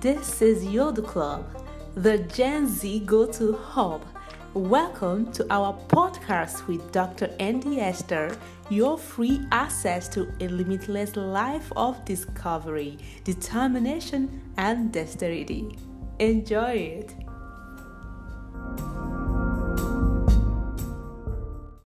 This is Yoda Club, the Gen Z go to hub. Welcome to our podcast with Dr. Andy Esther, your free access to a limitless life of discovery, determination, and dexterity. Enjoy it.